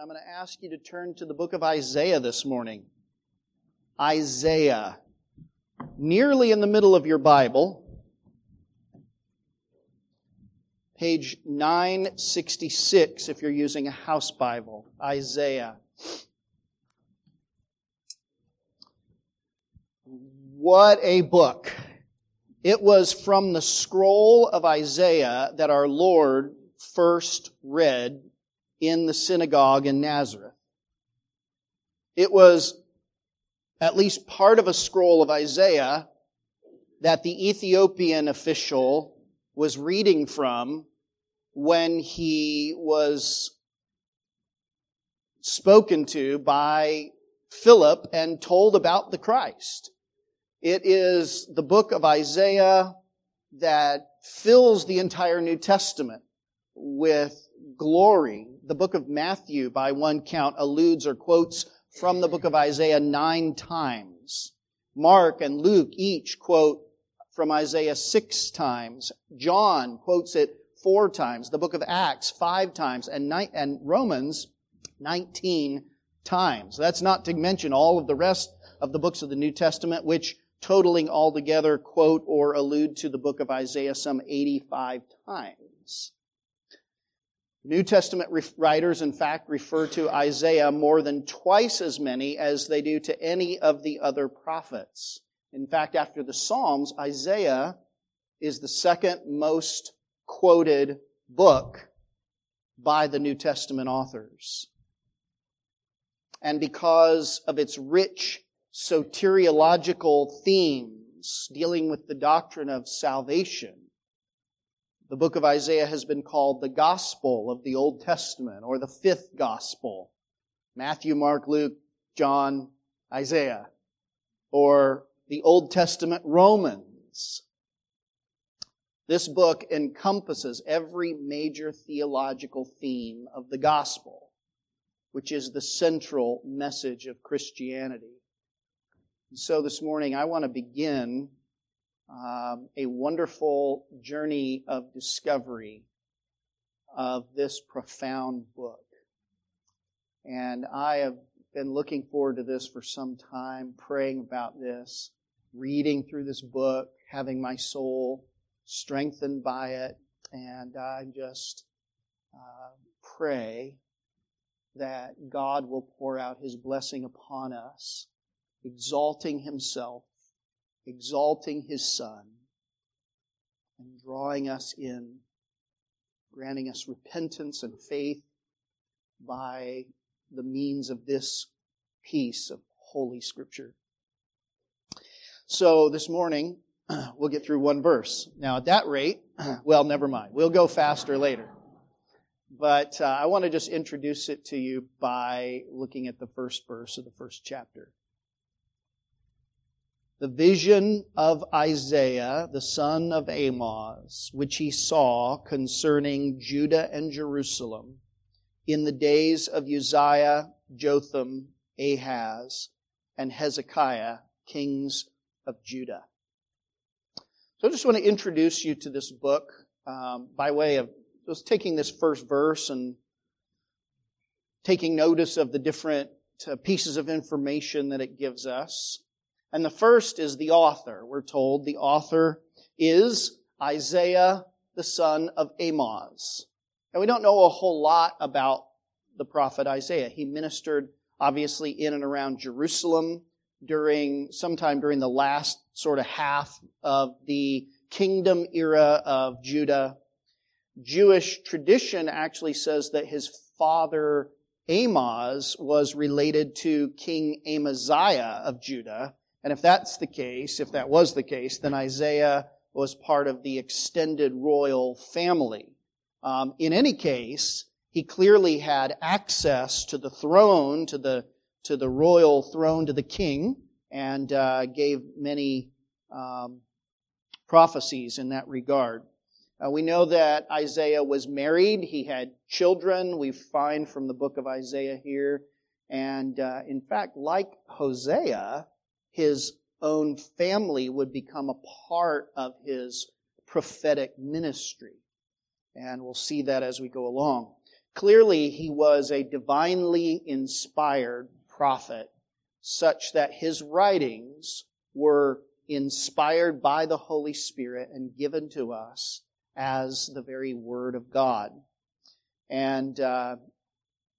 I'm going to ask you to turn to the book of Isaiah this morning. Isaiah. Nearly in the middle of your Bible, page 966 if you're using a house Bible. Isaiah. What a book. It was from the scroll of Isaiah that our Lord first read in the synagogue in Nazareth. It was at least part of a scroll of Isaiah that the Ethiopian official was reading from when he was spoken to by Philip and told about the Christ. It is the book of Isaiah that fills the entire New Testament with glory. The book of Matthew, by one count, alludes or quotes from the book of Isaiah nine times. Mark and Luke each quote from Isaiah six times. John quotes it four times. The book of Acts five times. And, ni- and Romans 19 times. That's not to mention all of the rest of the books of the New Testament, which totaling altogether quote or allude to the book of Isaiah some 85 times. New Testament writers, in fact, refer to Isaiah more than twice as many as they do to any of the other prophets. In fact, after the Psalms, Isaiah is the second most quoted book by the New Testament authors. And because of its rich soteriological themes dealing with the doctrine of salvation, the book of Isaiah has been called the gospel of the Old Testament or the fifth gospel. Matthew, Mark, Luke, John, Isaiah. Or the Old Testament Romans. This book encompasses every major theological theme of the gospel, which is the central message of Christianity. And so this morning I want to begin um, a wonderful journey of discovery of this profound book. And I have been looking forward to this for some time, praying about this, reading through this book, having my soul strengthened by it. And I just uh, pray that God will pour out His blessing upon us, exalting Himself exalting his Son and drawing us in, granting us repentance and faith by the means of this piece of Holy Scripture. So this morning, we'll get through one verse. Now, at that rate, well, never mind. We'll go faster later. But uh, I want to just introduce it to you by looking at the first verse of the first chapter the vision of Isaiah, the son of Amoz, which he saw concerning Judah and Jerusalem in the days of Uzziah, Jotham, Ahaz, and Hezekiah, kings of Judah. So I just want to introduce you to this book um, by way of just taking this first verse and taking notice of the different uh, pieces of information that it gives us. And the first is the author. We're told the author is Isaiah, the son of Amoz. And we don't know a whole lot about the prophet Isaiah. He ministered obviously in and around Jerusalem during sometime during the last sort of half of the kingdom era of Judah. Jewish tradition actually says that his father Amoz was related to King Amaziah of Judah, and if that's the case, if that was the case, then Isaiah was part of the extended royal family. Um, in any case, he clearly had access to the throne, to the to the royal throne, to the king, and uh, gave many um, prophecies in that regard. Uh, we know that Isaiah was married; he had children. We find from the book of Isaiah here, and uh, in fact, like Hosea, his own family would become a part of his prophetic ministry. And we'll see that as we go along. Clearly, he was a divinely inspired prophet, such that his writings were inspired by the Holy Spirit and given to us as the very Word of God. And uh,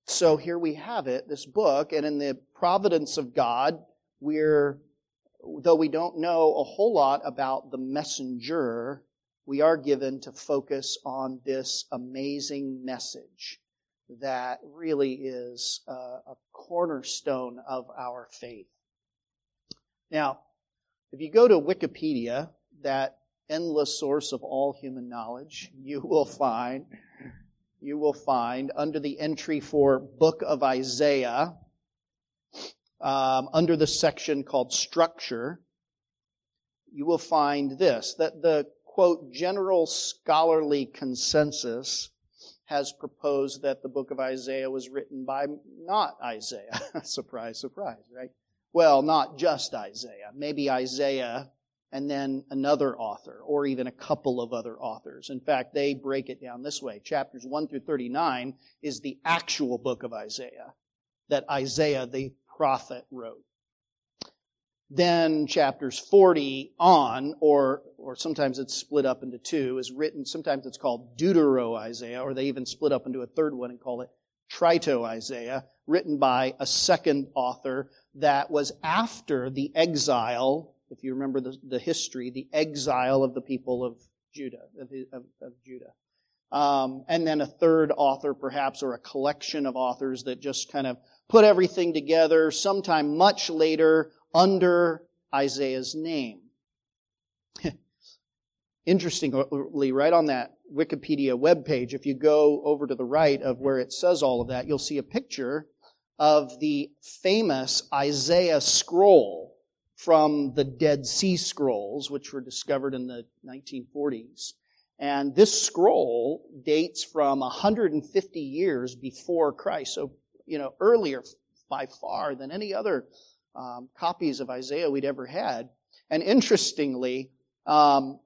so here we have it, this book, and in the providence of God, we're, though we don't know a whole lot about the messenger, we are given to focus on this amazing message that really is a, a cornerstone of our faith. Now, if you go to Wikipedia, that endless source of all human knowledge, you will find you will find under the entry for Book of Isaiah, um, under the section called Structure, you will find this that the quote general scholarly consensus has proposed that the book of Isaiah was written by not Isaiah. surprise, surprise, right? Well, not just Isaiah. Maybe Isaiah and then another author, or even a couple of other authors. In fact, they break it down this way. Chapters 1 through 39 is the actual book of Isaiah that Isaiah the prophet wrote. Then chapters 40 on, or, or sometimes it's split up into two, is written, sometimes it's called Deutero Isaiah, or they even split up into a third one and call it Trito Isaiah, written by a second author that was after the exile if you remember the, the history, the exile of the people of Judah, of, of, of Judah. Um, and then a third author, perhaps, or a collection of authors that just kind of put everything together sometime much later under Isaiah's name. Interestingly, right on that Wikipedia webpage, if you go over to the right of where it says all of that, you'll see a picture of the famous Isaiah scroll from the Dead Sea Scrolls, which were discovered in the 1940s. And this scroll dates from 150 years before Christ, so, you know, earlier by far than any other um, copies of Isaiah we'd ever had. And interestingly, um,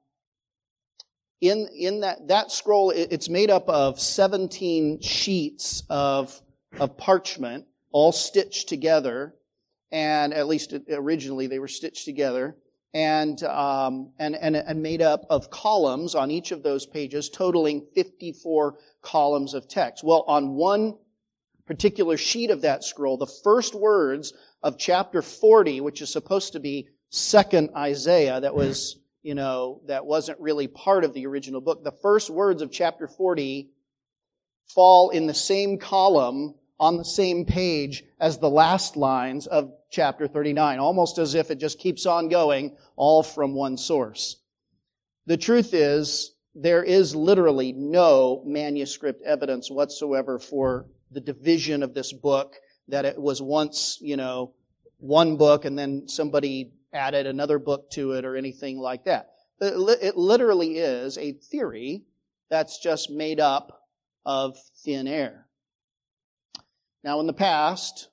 in, in that, that scroll, it's made up of 17 sheets of, of parchment, all stitched together and at least originally they were stitched together and, um, and, and, and made up of columns on each of those pages, totaling 54 columns of text. Well, on one particular sheet of that scroll, the first words of chapter 40, which is supposed to be second Isaiah, that was, you know, that wasn't really part of the original book. The first words of chapter 40 fall in the same column on the same page as the last lines of chapter 39, almost as if it just keeps on going, all from one source. The truth is, there is literally no manuscript evidence whatsoever for the division of this book, that it was once, you know, one book and then somebody added another book to it or anything like that. It literally is a theory that's just made up of thin air. Now, in the past,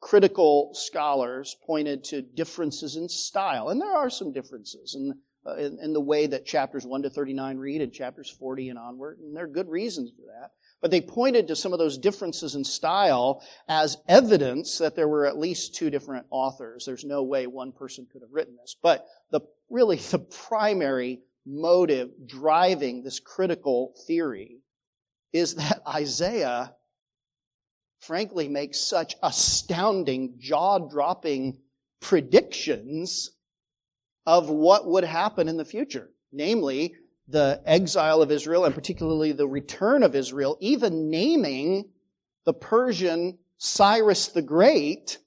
critical scholars pointed to differences in style, and there are some differences in, uh, in, in, the way that chapters 1 to 39 read and chapters 40 and onward, and there are good reasons for that. But they pointed to some of those differences in style as evidence that there were at least two different authors. There's no way one person could have written this. But the, really the primary motive driving this critical theory is that Isaiah frankly makes such astounding, jaw dropping predictions of what would happen in the future. Namely, the exile of Israel and particularly the return of Israel, even naming the Persian Cyrus the Great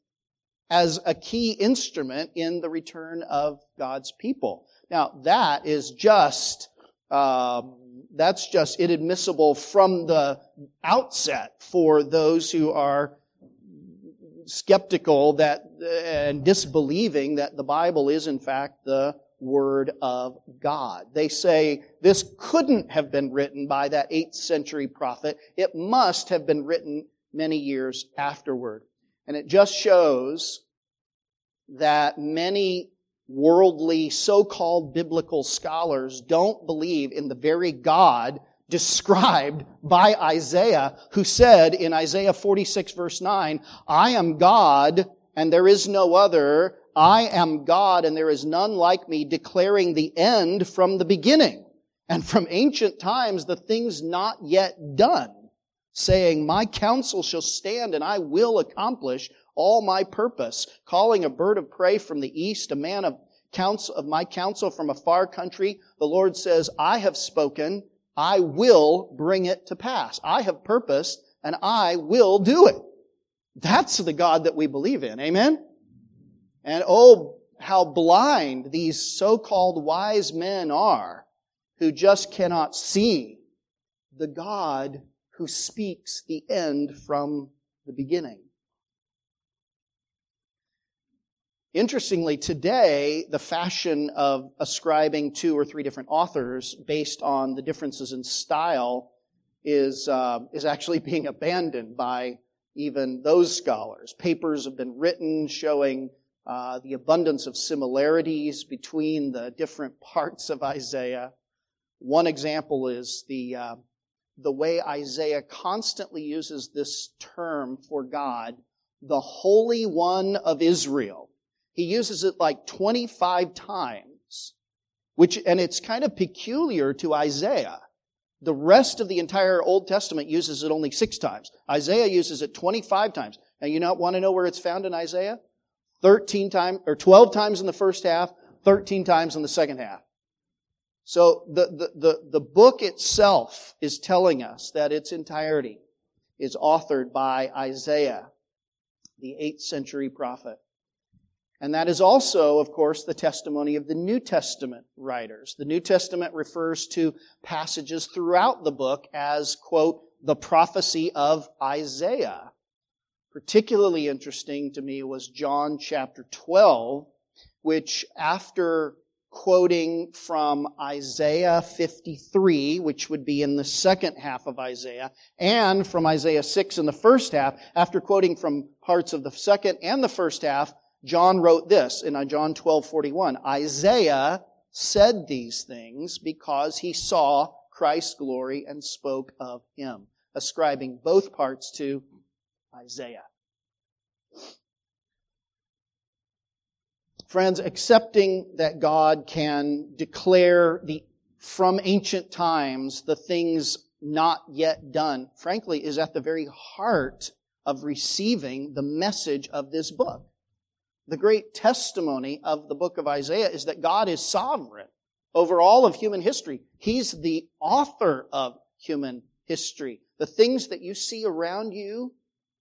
as a key instrument in the return of God's people. Now, that is just um, that's just inadmissible from the outset for those who are skeptical that and disbelieving that the Bible is in fact the Word of God. They say this couldn't have been written by that 8th century prophet. It must have been written many years afterward. And it just shows that many worldly, so-called biblical scholars don't believe in the very God described by Isaiah, who said in Isaiah 46 verse 9, I am God and there is no other. I am God and there is none like me, declaring the end from the beginning and from ancient times the things not yet done, saying, My counsel shall stand and I will accomplish all my purpose, calling a bird of prey from the east, a man of counsel of my counsel from a far country. The Lord says, I have spoken, I will bring it to pass. I have purposed, and I will do it. That's the God that we believe in. Amen? And oh, how blind these so-called wise men are who just cannot see the God who speaks the end from the beginning. Interestingly, today, the fashion of ascribing two or three different authors based on the differences in style is, uh, is actually being abandoned by even those scholars. Papers have been written showing uh, the abundance of similarities between the different parts of Isaiah. One example is the, uh, the way Isaiah constantly uses this term for God, the Holy One of Israel. He uses it like 25 times, which, and it's kind of peculiar to Isaiah. The rest of the entire Old Testament uses it only six times. Isaiah uses it 25 times. And you not want to know where it's found in Isaiah? 13 times, or 12 times in the first half, 13 times in the second half. So the, the, the, the book itself is telling us that its entirety is authored by Isaiah, the 8th century prophet. And that is also, of course, the testimony of the New Testament writers. The New Testament refers to passages throughout the book as, quote, the prophecy of Isaiah. Particularly interesting to me was John chapter 12, which after quoting from Isaiah 53, which would be in the second half of Isaiah, and from Isaiah 6 in the first half, after quoting from parts of the second and the first half, John wrote this in uh, John 12, 41. Isaiah said these things because he saw Christ's glory and spoke of him, ascribing both parts to Isaiah. Friends, accepting that God can declare the, from ancient times the things not yet done, frankly, is at the very heart of receiving the message of this book. The great testimony of the book of Isaiah is that God is sovereign over all of human history. He's the author of human history. The things that you see around you,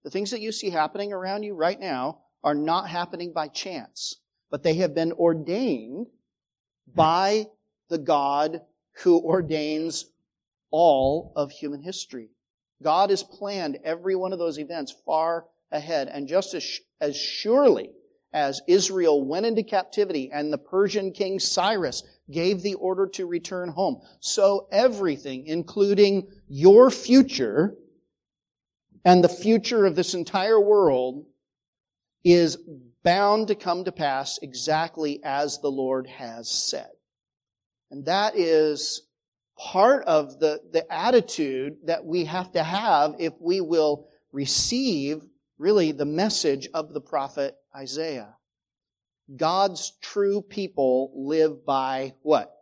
the things that you see happening around you right now are not happening by chance, but they have been ordained by the God who ordains all of human history. God has planned every one of those events far ahead, and just as, as surely as Israel went into captivity and the Persian king Cyrus gave the order to return home. So everything, including your future and the future of this entire world, is bound to come to pass exactly as the Lord has said. And that is part of the, the attitude that we have to have if we will receive really the message of the prophet Isaiah. God's true people live by what?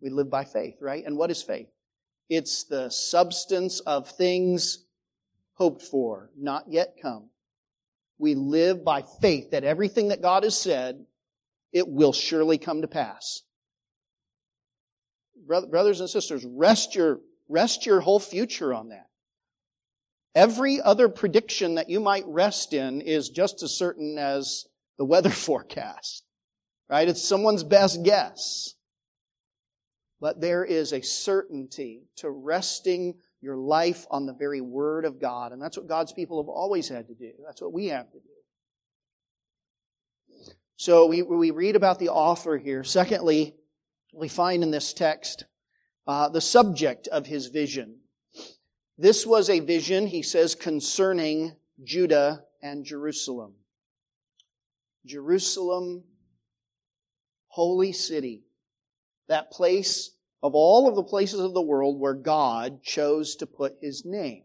We live by faith, right? And what is faith? It's the substance of things hoped for, not yet come. We live by faith that everything that God has said, it will surely come to pass. Brothers and sisters, rest your, rest your whole future on that. Every other prediction that you might rest in is just as certain as the weather forecast. Right? It's someone's best guess. But there is a certainty to resting your life on the very Word of God. And that's what God's people have always had to do. That's what we have to do. So we, we read about the author here. Secondly, we find in this text uh, the subject of his vision. This was a vision, he says, concerning Judah and Jerusalem. Jerusalem, holy city, that place of all of the places of the world where God chose to put his name.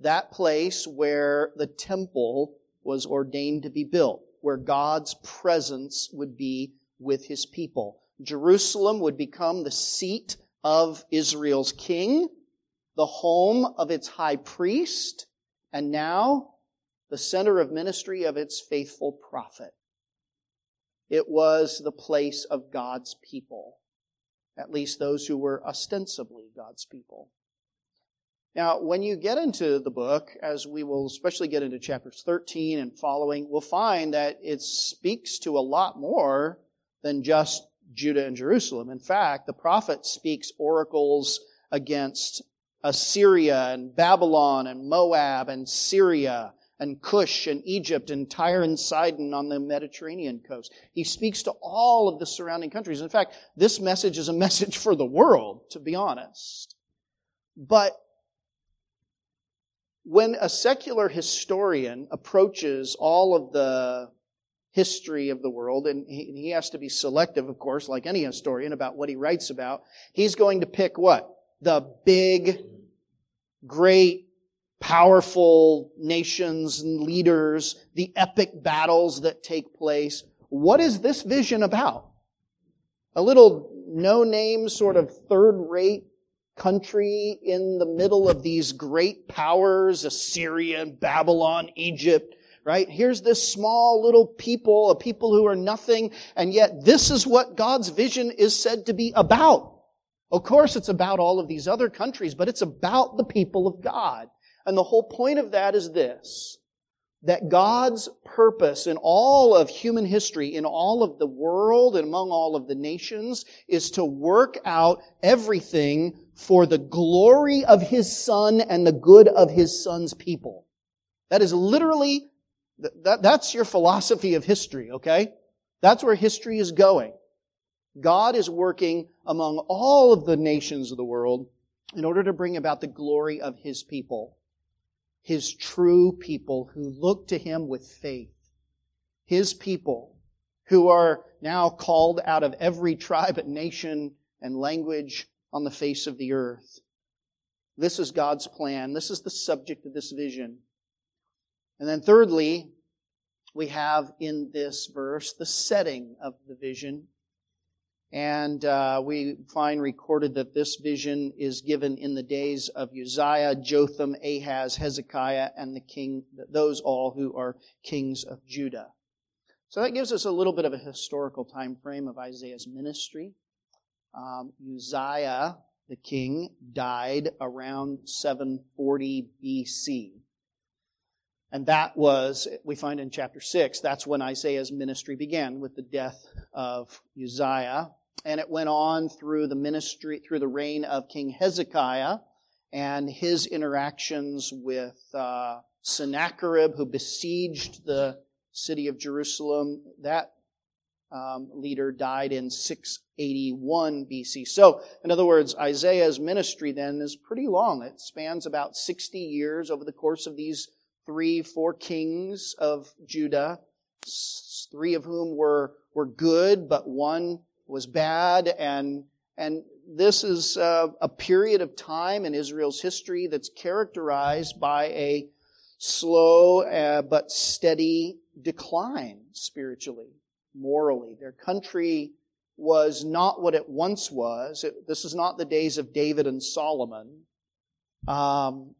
That place where the temple was ordained to be built, where God's presence would be with his people. Jerusalem would become the seat of Israel's king, the home of its high priest, and now the center of ministry of its faithful prophet. It was the place of God's people, at least those who were ostensibly God's people. Now, when you get into the book, as we will especially get into chapters 13 and following, we'll find that it speaks to a lot more than just Judah and Jerusalem. In fact, the prophet speaks oracles against Assyria and Babylon and Moab and Syria and Cush and Egypt and Tyre and Sidon on the Mediterranean coast. He speaks to all of the surrounding countries. In fact, this message is a message for the world, to be honest. But when a secular historian approaches all of the history of the world, and he, has to be selective, of course, like any historian about what he writes about, he's going to pick what? The big, great, powerful nations and leaders, the epic battles that take place. What is this vision about? A little no-name sort of third-rate country in the middle of these great powers, Assyria, Babylon, Egypt, right? Here's this small little people, a people who are nothing, and yet this is what God's vision is said to be about. Of course, it's about all of these other countries, but it's about the people of God. And the whole point of that is this that God's purpose in all of human history, in all of the world and among all of the nations, is to work out everything for the glory of His Son and the good of His Son's people. That is literally, that, that's your philosophy of history, okay? That's where history is going. God is working among all of the nations of the world in order to bring about the glory of His people his true people who look to him with faith. His people who are now called out of every tribe and nation and language on the face of the earth. This is God's plan. This is the subject of this vision. And then thirdly, we have in this verse the setting of the vision. And uh, we find recorded that this vision is given in the days of Uzziah, Jotham, Ahaz, Hezekiah, and the king, those all who are kings of Judah. So that gives us a little bit of a historical time frame of Isaiah's ministry. Um, Uzziah, the king, died around 740 BC. And that was, we find in chapter 6, that's when Isaiah's ministry began with the death of Uzziah and it went on through the ministry, through the reign of King Hezekiah and his interactions with uh, Sennacherib, who besieged the city of Jerusalem. That um, leader died in 681 BC. So, in other words, Isaiah's ministry then is pretty long. It spans about 60 years over the course of these three, four kings of Judah, three of whom were, were good, but one was bad and and this is a, a period of time in Israel's history that's characterized by a slow uh, but steady decline spiritually, morally. Their country was not what it once was. It, this is not the days of David and Solomon. Um,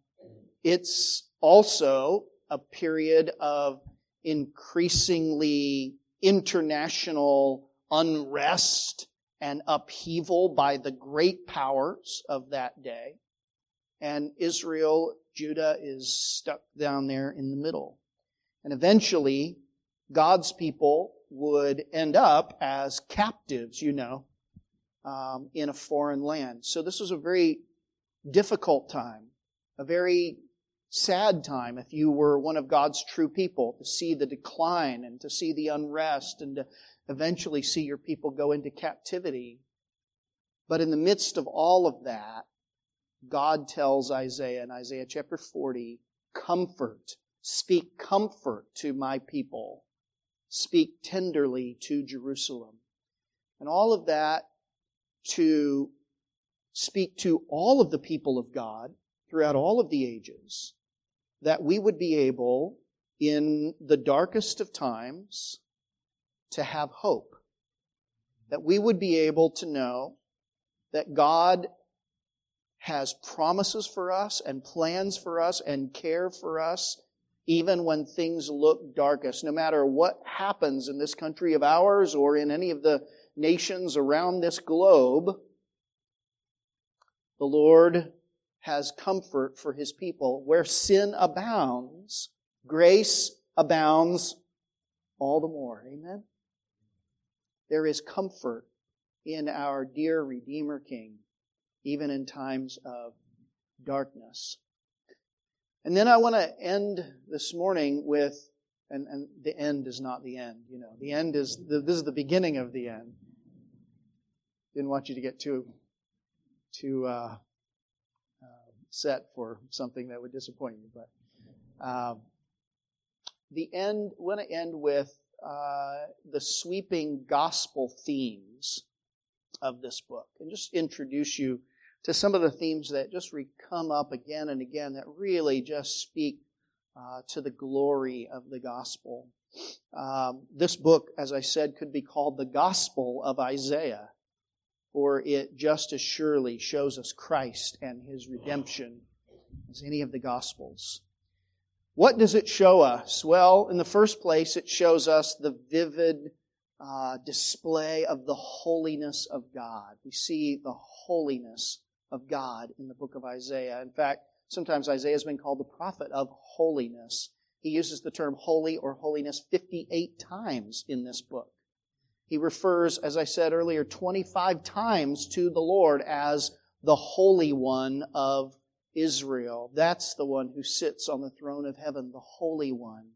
it's also a period of increasingly international unrest and upheaval by the great powers of that day. And Israel, Judah is stuck down there in the middle. And eventually, God's people would end up as captives, you know, um, in a foreign land. So this was a very difficult time, a very sad time if you were one of God's true people to see the decline and to see the unrest and to eventually see your people go into captivity. But in the midst of all of that, God tells Isaiah in Isaiah chapter 40, comfort, speak comfort to my people, speak tenderly to Jerusalem. And all of that to speak to all of the people of God throughout all of the ages, that we would be able, in the darkest of times, to have hope. That we would be able to know that God has promises for us and plans for us and care for us even when things look darkest. No matter what happens in this country of ours or in any of the nations around this globe, the Lord has comfort for his people. Where sin abounds, grace abounds all the more. Amen? There is comfort in our dear Redeemer King, even in times of darkness. And then I want to end this morning with, and, and the end is not the end, you know. The end is, the, this is the beginning of the end. Didn't want you to get too, too, uh, uh, set for something that would disappoint you, but, um, the end, I want to end with, uh, the sweeping gospel themes of this book and just introduce you to some of the themes that just come up again and again that really just speak uh, to the glory of the gospel. Um, this book, as I said, could be called the Gospel of Isaiah, for it just as surely shows us Christ and his redemption as any of the Gospels. What does it show us? Well, in the first place, it shows us the vivid uh, display of the holiness of God. We see the holiness of God in the book of Isaiah. In fact, sometimes Isaiah has been called the prophet of holiness. He uses the term holy or holiness 58 times in this book. He refers, as I said earlier, 25 times to the Lord as the Holy One of Israel. That's the one who sits on the throne of heaven, the Holy One.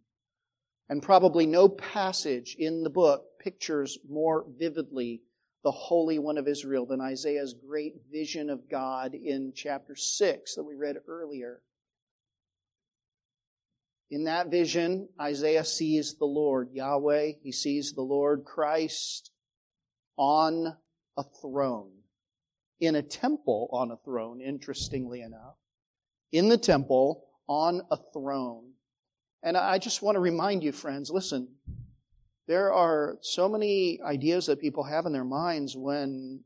And probably no passage in the book pictures more vividly the Holy One of Israel than Isaiah's great vision of God in chapter 6 that we read earlier. In that vision, Isaiah sees the Lord, Yahweh. He sees the Lord Christ on a throne. In a temple on a throne, interestingly enough. In the temple on a throne. And I just want to remind you, friends, listen, there are so many ideas that people have in their minds when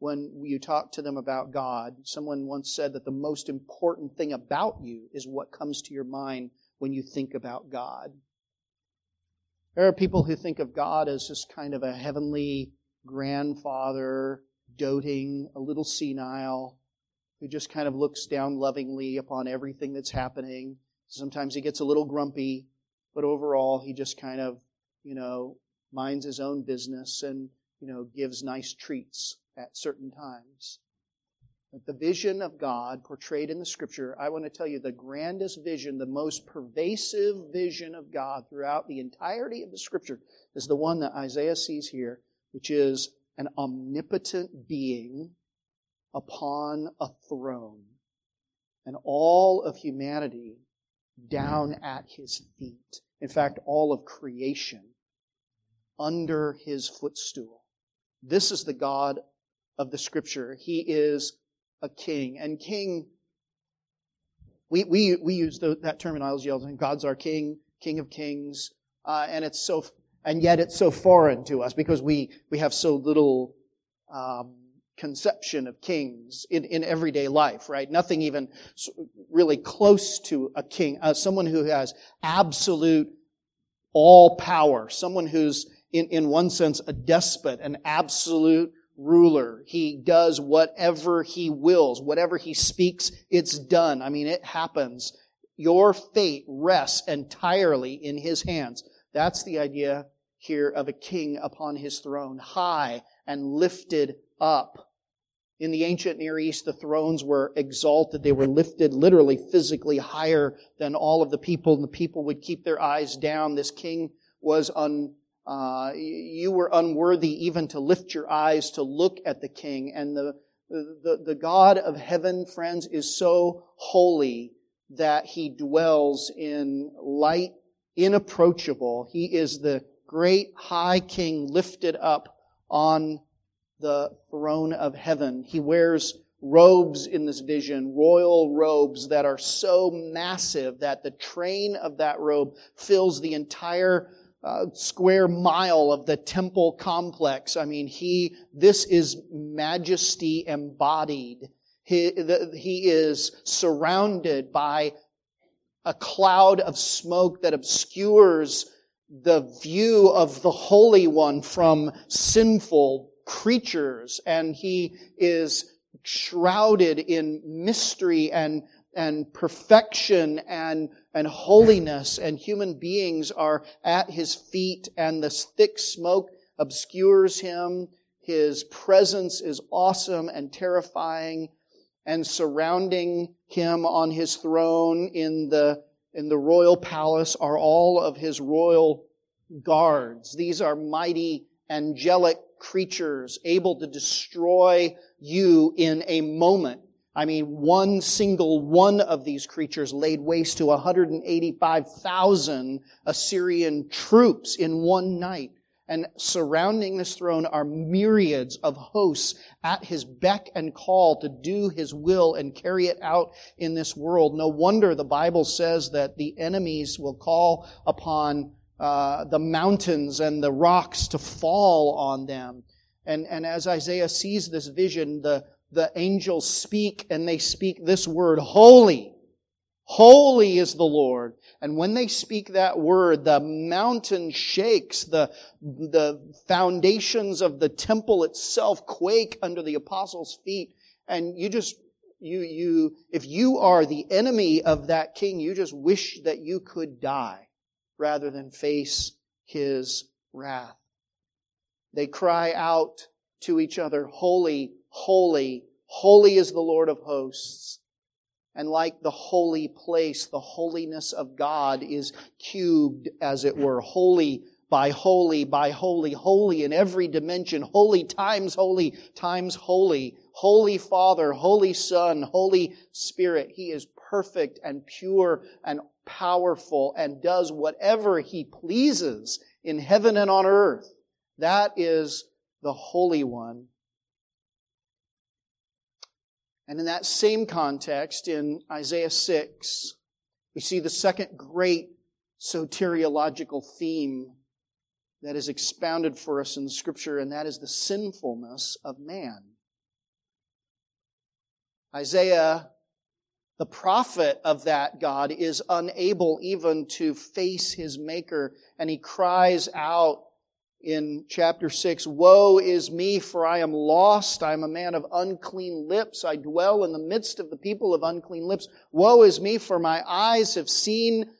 when you talk to them about God. Someone once said that the most important thing about you is what comes to your mind when you think about God. There are people who think of God as just kind of a heavenly grandfather, doting, a little senile, who just kind of looks down lovingly upon everything that's happening. Sometimes he gets a little grumpy, but overall he just kind of you know, minds his own business and, you know, gives nice treats at certain times. But the vision of God portrayed in the scripture, I want to tell you the grandest vision, the most pervasive vision of God throughout the entirety of the scripture is the one that Isaiah sees here, which is an omnipotent being upon a throne and all of humanity down at his feet. In fact, all of creation under his footstool. This is the God of the scripture. He is a king. And king, we, we, we use the, that terminology all the. God's our king, king of kings. Uh, and it's so, and yet it's so foreign to us because we, we have so little, um, conception of kings in, in everyday life, right? Nothing even really close to a king, uh, someone who has absolute all power, someone who's in, in one sense, a despot, an absolute ruler. He does whatever he wills. Whatever he speaks, it's done. I mean, it happens. Your fate rests entirely in his hands. That's the idea here of a king upon his throne, high and lifted up. In the ancient Near East, the thrones were exalted. They were lifted literally, physically higher than all of the people, and the people would keep their eyes down. This king was un, uh, you were unworthy even to lift your eyes to look at the king. And the, the, the God of heaven, friends, is so holy that he dwells in light inapproachable. He is the great high king lifted up on the throne of heaven. He wears robes in this vision, royal robes that are so massive that the train of that robe fills the entire uh, square mile of the temple complex. I mean, he, this is majesty embodied. He, the, he is surrounded by a cloud of smoke that obscures the view of the Holy One from sinful creatures. And he is shrouded in mystery and, and perfection and, and holiness. And human beings are at his feet and this thick smoke obscures him. His presence is awesome and terrifying and surrounding him on his throne in the, in the royal palace are all of his royal guards. These are mighty angelic creatures able to destroy you in a moment. I mean, one single one of these creatures laid waste to 185,000 Assyrian troops in one night. And surrounding this throne are myriads of hosts at his beck and call to do his will and carry it out in this world. No wonder the Bible says that the enemies will call upon uh, the mountains and the rocks to fall on them. And, and as Isaiah sees this vision, the, the angels speak and they speak this word, holy. Holy is the Lord. And when they speak that word, the mountain shakes, the, the foundations of the temple itself quake under the apostles' feet. And you just, you, you, if you are the enemy of that king, you just wish that you could die rather than face his wrath. They cry out to each other, Holy, holy, holy is the Lord of hosts. And like the holy place, the holiness of God is cubed, as it were, holy by holy by holy, holy in every dimension, holy times holy times holy, holy Father, holy Son, holy Spirit. He is perfect and pure and powerful and does whatever He pleases in heaven and on earth. That is the Holy One. And in that same context, in Isaiah 6, we see the second great soteriological theme that is expounded for us in Scripture, and that is the sinfulness of man. Isaiah, the prophet of that God, is unable even to face his Maker, and he cries out in chapter 6 Woe is me, for I am lost. I am a man of unclean lips. I dwell in the midst of the people of unclean lips. Woe is me, for my eyes have seen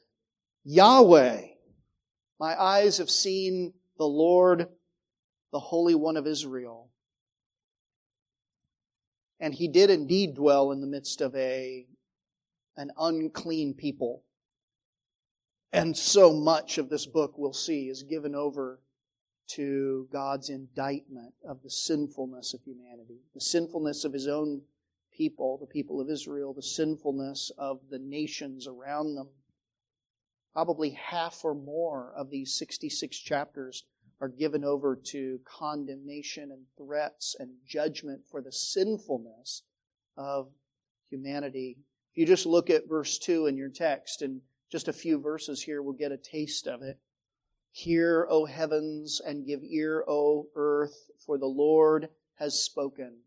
Yahweh. My eyes have seen the Lord, the Holy One of Israel. And he did indeed dwell in the midst of a, an unclean people. And so much of this book we'll see is given over to God's indictment of the sinfulness of humanity, the sinfulness of his own people, the people of Israel, the sinfulness of the nations around them. Probably half or more of these 66 chapters are given over to condemnation and threats and judgment for the sinfulness of humanity. If you just look at verse 2 in your text, and just a few verses here, we'll get a taste of it. Hear, O heavens, and give ear, O earth, for the Lord has spoken.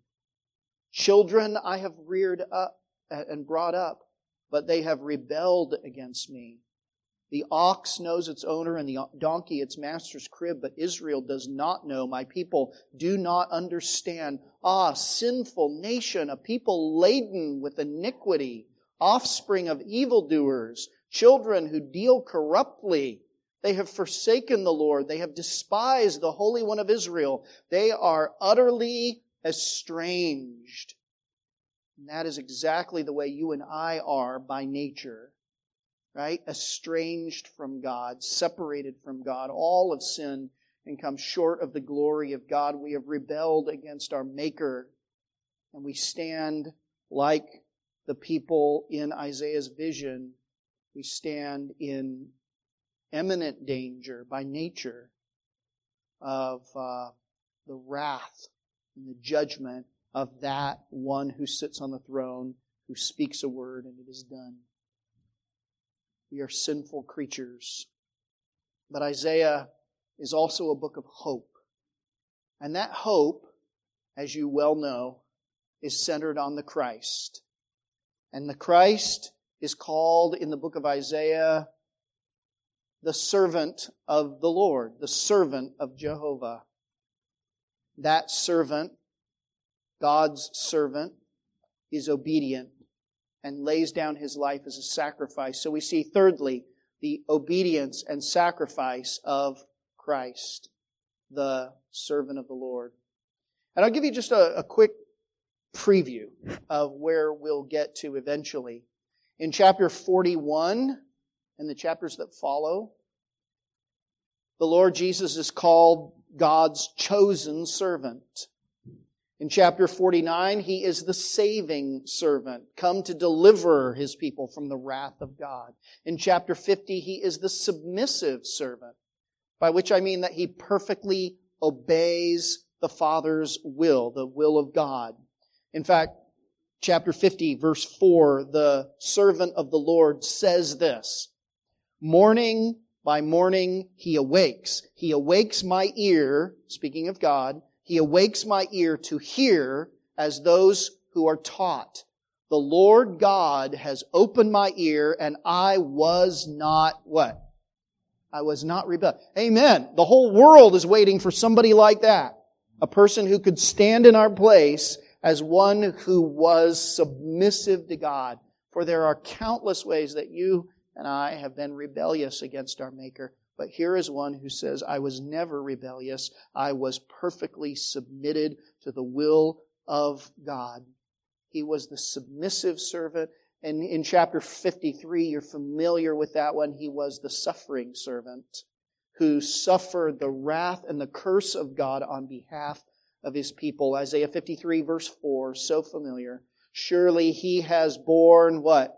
Children I have reared up and brought up, but they have rebelled against me. The ox knows its owner and the donkey its master's crib, but Israel does not know. My people do not understand. Ah, sinful nation, a people laden with iniquity, offspring of evildoers, children who deal corruptly. They have forsaken the Lord. They have despised the Holy One of Israel. They are utterly estranged. And that is exactly the way you and I are by nature. Right? Estranged from God, separated from God. All have sinned and come short of the glory of God. We have rebelled against our Maker. And we stand like the people in Isaiah's vision. We stand in imminent danger by nature of uh, the wrath and the judgment of that one who sits on the throne, who speaks a word, and it is done. We are sinful creatures. But Isaiah is also a book of hope. And that hope, as you well know, is centered on the Christ. And the Christ is called in the book of Isaiah the servant of the Lord, the servant of Jehovah. That servant, God's servant, is obedient and lays down his life as a sacrifice. So we see, thirdly, the obedience and sacrifice of Christ, the servant of the Lord. And I'll give you just a, a quick preview of where we'll get to eventually. In chapter 41 and the chapters that follow, the Lord Jesus is called God's chosen servant. In chapter 49, he is the saving servant, come to deliver his people from the wrath of God. In chapter 50, he is the submissive servant, by which I mean that he perfectly obeys the Father's will, the will of God. In fact, chapter 50, verse 4, the servant of the Lord says this, Morning by morning he awakes. He awakes my ear, speaking of God, he awakes my ear to hear as those who are taught. The Lord God has opened my ear and I was not what? I was not rebellious. Amen. The whole world is waiting for somebody like that. A person who could stand in our place as one who was submissive to God. For there are countless ways that you and I have been rebellious against our Maker. But here is one who says, I was never rebellious. I was perfectly submitted to the will of God. He was the submissive servant. And in chapter 53, you're familiar with that one. He was the suffering servant who suffered the wrath and the curse of God on behalf of his people. Isaiah 53 verse 4, so familiar. Surely he has borne what?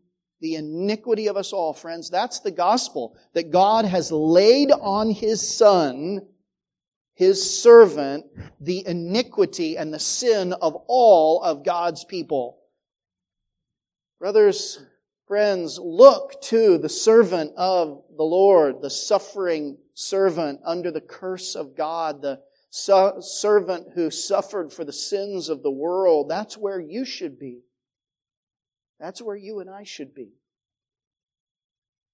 the iniquity of us all, friends. That's the gospel that God has laid on his son, his servant, the iniquity and the sin of all of God's people. Brothers, friends, look to the servant of the Lord, the suffering servant under the curse of God, the servant who suffered for the sins of the world. That's where you should be. That's where you and I should be.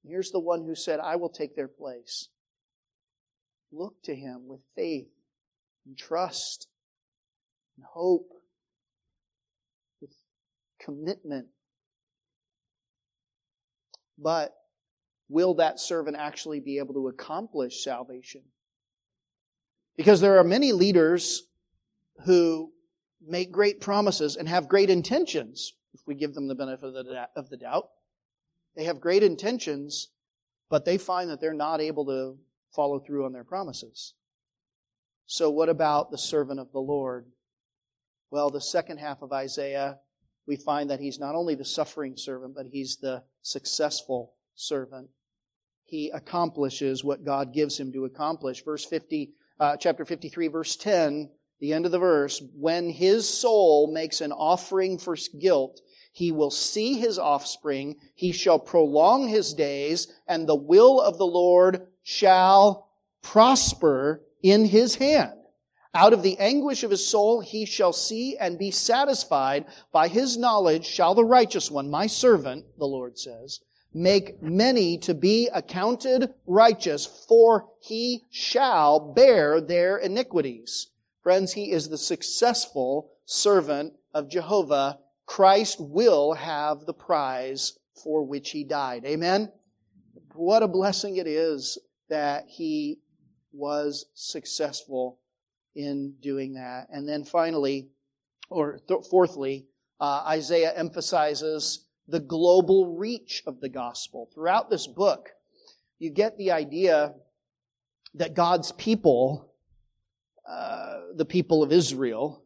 Here's the one who said, I will take their place. Look to him with faith and trust and hope, with commitment. But will that servant actually be able to accomplish salvation? Because there are many leaders who make great promises and have great intentions if we give them the benefit of the doubt. They have great intentions, but they find that they're not able to follow through on their promises. So, what about the servant of the Lord? Well, the second half of Isaiah, we find that he's not only the suffering servant, but he's the successful servant. He accomplishes what God gives him to accomplish. Verse 50, uh, chapter 53, verse 10 the end of the verse, when his soul makes an offering for guilt, he will see his offspring, he shall prolong his days, and the will of the Lord shall prosper in his hand. Out of the anguish of his soul he shall see and be satisfied. By his knowledge shall the righteous one, my servant, the Lord says, make many to be accounted righteous, for he shall bear their iniquities. Friends, he is the successful servant of Jehovah. Christ will have the prize for which he died. Amen? What a blessing it is that he was successful in doing that. And then finally, or th- fourthly, uh, Isaiah emphasizes the global reach of the gospel. Throughout this book, you get the idea that God's people, uh, the people of Israel,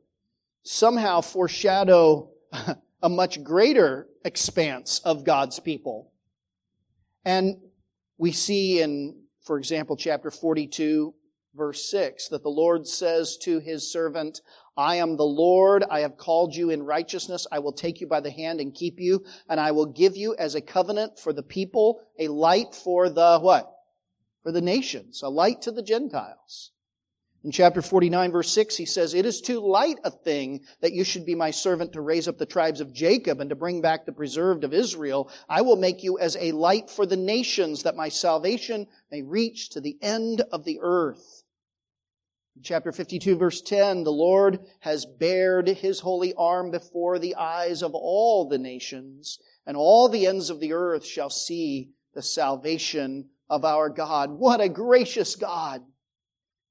somehow foreshadow a much greater expanse of God's people. And we see in, for example, chapter 42, verse 6, that the Lord says to his servant, I am the Lord. I have called you in righteousness. I will take you by the hand and keep you, and I will give you as a covenant for the people, a light for the what? For the nations, a light to the Gentiles. In chapter 49 verse 6, he says, It is too light a thing that you should be my servant to raise up the tribes of Jacob and to bring back the preserved of Israel. I will make you as a light for the nations that my salvation may reach to the end of the earth. In chapter 52 verse 10, the Lord has bared his holy arm before the eyes of all the nations, and all the ends of the earth shall see the salvation of our God. What a gracious God!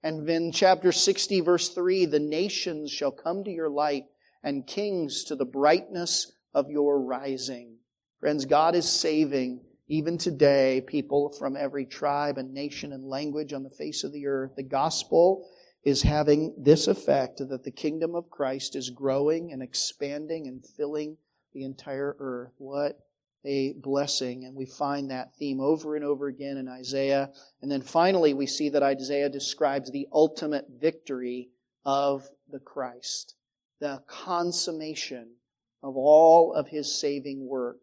And in chapter 60, verse 3, the nations shall come to your light and kings to the brightness of your rising. Friends, God is saving even today people from every tribe and nation and language on the face of the earth. The gospel is having this effect that the kingdom of Christ is growing and expanding and filling the entire earth. What a blessing. And we find that theme over and over again in Isaiah. And then finally, we see that Isaiah describes the ultimate victory of the Christ, the consummation of all of his saving work.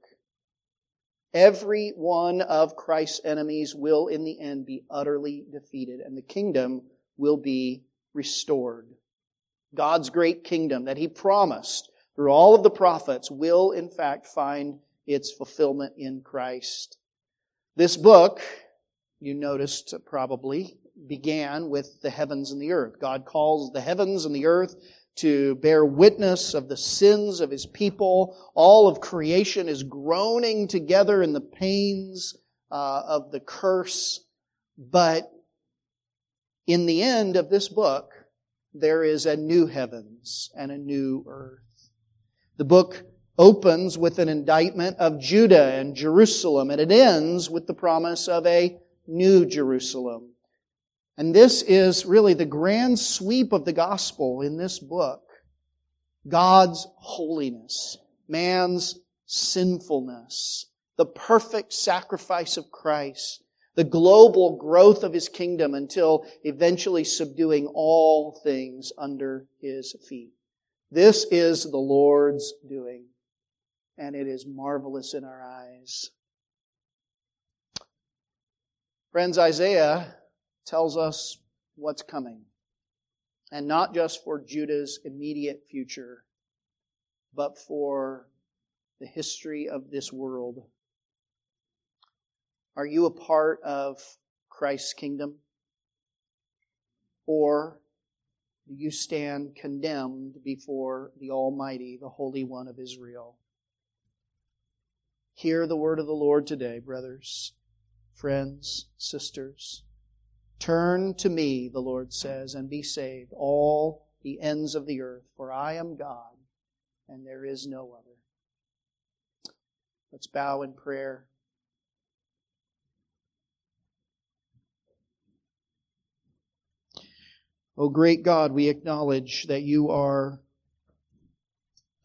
Every one of Christ's enemies will in the end be utterly defeated, and the kingdom will be restored. God's great kingdom that he promised through all of the prophets will in fact find its fulfillment in Christ. This book, you noticed probably, began with the heavens and the earth. God calls the heavens and the earth to bear witness of the sins of his people. All of creation is groaning together in the pains uh, of the curse. But in the end of this book, there is a new heavens and a new earth. The book opens with an indictment of Judah and Jerusalem, and it ends with the promise of a new Jerusalem. And this is really the grand sweep of the gospel in this book. God's holiness, man's sinfulness, the perfect sacrifice of Christ, the global growth of his kingdom until eventually subduing all things under his feet. This is the Lord's doing and it is marvelous in our eyes. Friends, Isaiah tells us what's coming. And not just for Judah's immediate future, but for the history of this world. Are you a part of Christ's kingdom? Or do you stand condemned before the Almighty, the Holy One of Israel? Hear the word of the Lord today, brothers, friends, sisters. Turn to me, the Lord says, and be saved, all the ends of the earth, for I am God, and there is no other. Let's bow in prayer. O oh, great God, we acknowledge that you are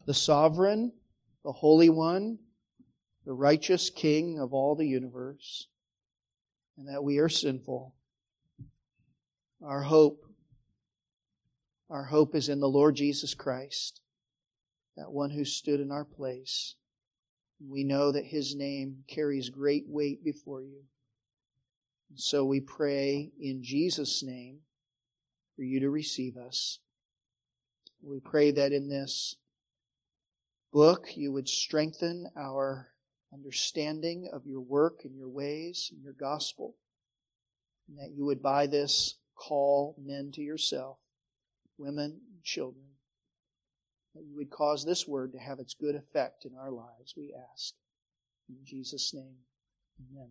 the sovereign, the Holy One, the righteous King of all the universe, and that we are sinful. Our hope, our hope is in the Lord Jesus Christ, that one who stood in our place. We know that his name carries great weight before you. And so we pray in Jesus' name for you to receive us. We pray that in this book you would strengthen our understanding of your work and your ways and your gospel. And that you would by this call men to yourself, women and children. That you would cause this word to have its good effect in our lives, we ask. In Jesus' name, amen.